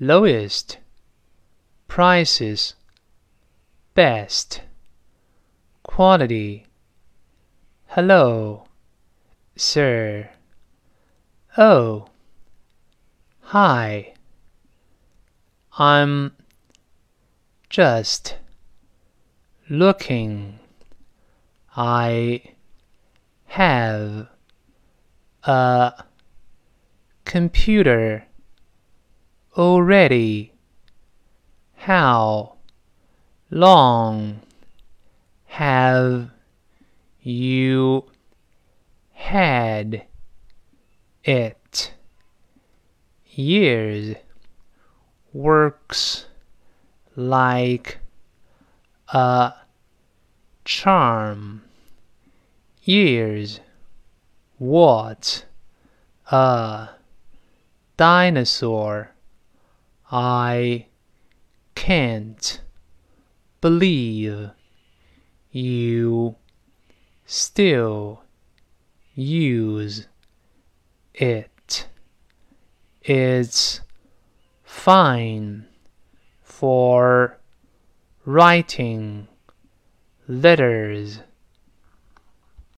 lowest prices best quality hello sir oh hi I'm just looking I have a computer already. How long have you had it? Years works like a charm. Years what a dinosaur. I can't believe you still use it. It's fine for writing letters